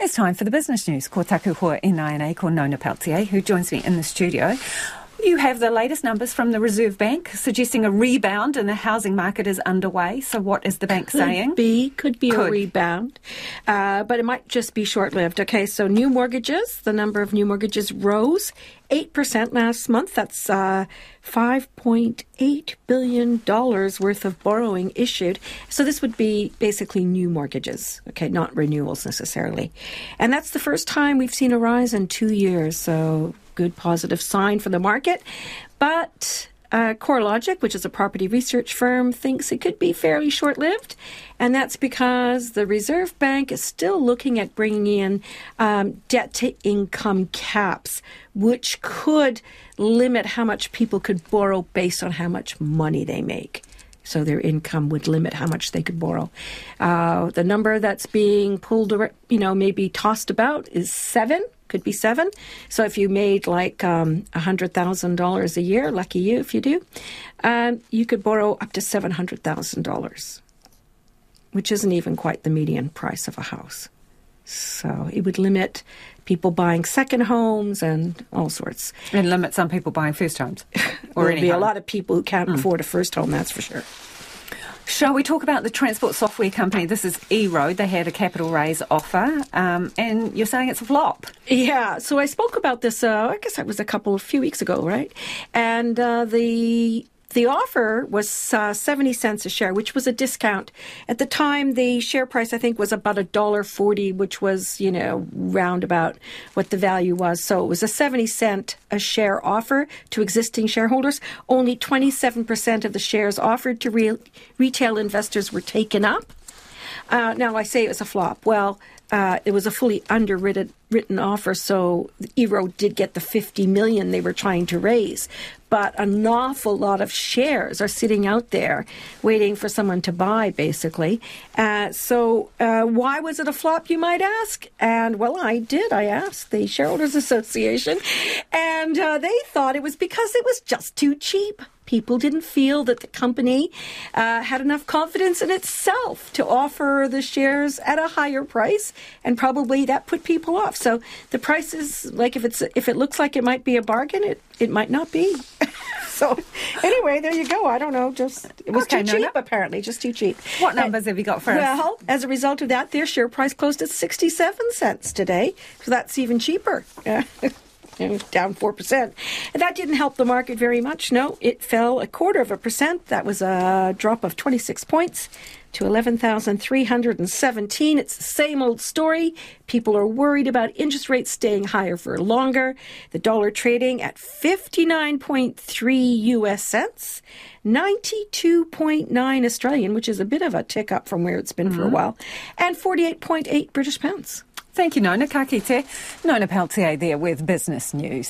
It's time for the business news. Ko taku hoa ko Nona Pelletier, who joins me in the studio. You have the latest numbers from the Reserve Bank suggesting a rebound in the housing market is underway. So, what is the bank could saying? Be could be Could. a rebound, uh, but it might just be short lived. Okay, so new mortgages, the number of new mortgages rose eight percent last month. That's uh, five point eight billion dollars worth of borrowing issued. So this would be basically new mortgages. Okay, not renewals necessarily, and that's the first time we've seen a rise in two years. So good positive sign for the market, but. Uh, CoreLogic, which is a property research firm, thinks it could be fairly short lived. And that's because the Reserve Bank is still looking at bringing in um, debt to income caps, which could limit how much people could borrow based on how much money they make. So their income would limit how much they could borrow. Uh, the number that's being pulled, you know, maybe tossed about is seven could be seven. So if you made like um, $100,000 a year, lucky you if you do, um, you could borrow up to $700,000, which isn't even quite the median price of a house. So it would limit people buying second homes and all sorts. And limit some people buying first homes. Or There'll any be a lot of people who can't afford a first home, that's for sure. Shall we talk about the transport software company? This is eRoad. They had a capital raise offer, um, and you're saying it's a flop. Yeah, so I spoke about this. Uh, I guess that was a couple, a few weeks ago, right? And uh, the the offer was uh, seventy cents a share, which was a discount. At the time, the share price I think was about a dollar forty, which was you know round about what the value was. So it was a seventy cent a share offer to existing shareholders. Only twenty seven percent of the shares offered to real, retail investors were taken up. Uh, now, I say it was a flop. Well, uh, it was a fully underwritten written offer, so eRoad did get the 50 million they were trying to raise. But an awful lot of shares are sitting out there waiting for someone to buy, basically. Uh, so, uh, why was it a flop, you might ask? And, well, I did. I asked the Shareholders Association, and uh, they thought it was because it was just too cheap people didn't feel that the company uh, had enough confidence in itself to offer the shares at a higher price, and probably that put people off. So the price is like if it's if it looks like it might be a bargain, it it might not be. so anyway, there you go. I don't know. Just it was Okay, too Nona. cheap. Apparently, just too cheap. What numbers have you got for us? well, as a result of that, their share price closed at 67 cents today. So that's even cheaper. Yeah. It was down 4%. And that didn't help the market very much. No, it fell a quarter of a percent. That was a drop of 26 points to 11,317. It's the same old story. People are worried about interest rates staying higher for longer. The dollar trading at 59.3 US cents, 92.9 Australian, which is a bit of a tick up from where it's been for a mm-hmm. while, and 48.8 British pounds. Thank you, Nona. Kakite. Nona Pelletier there with business news.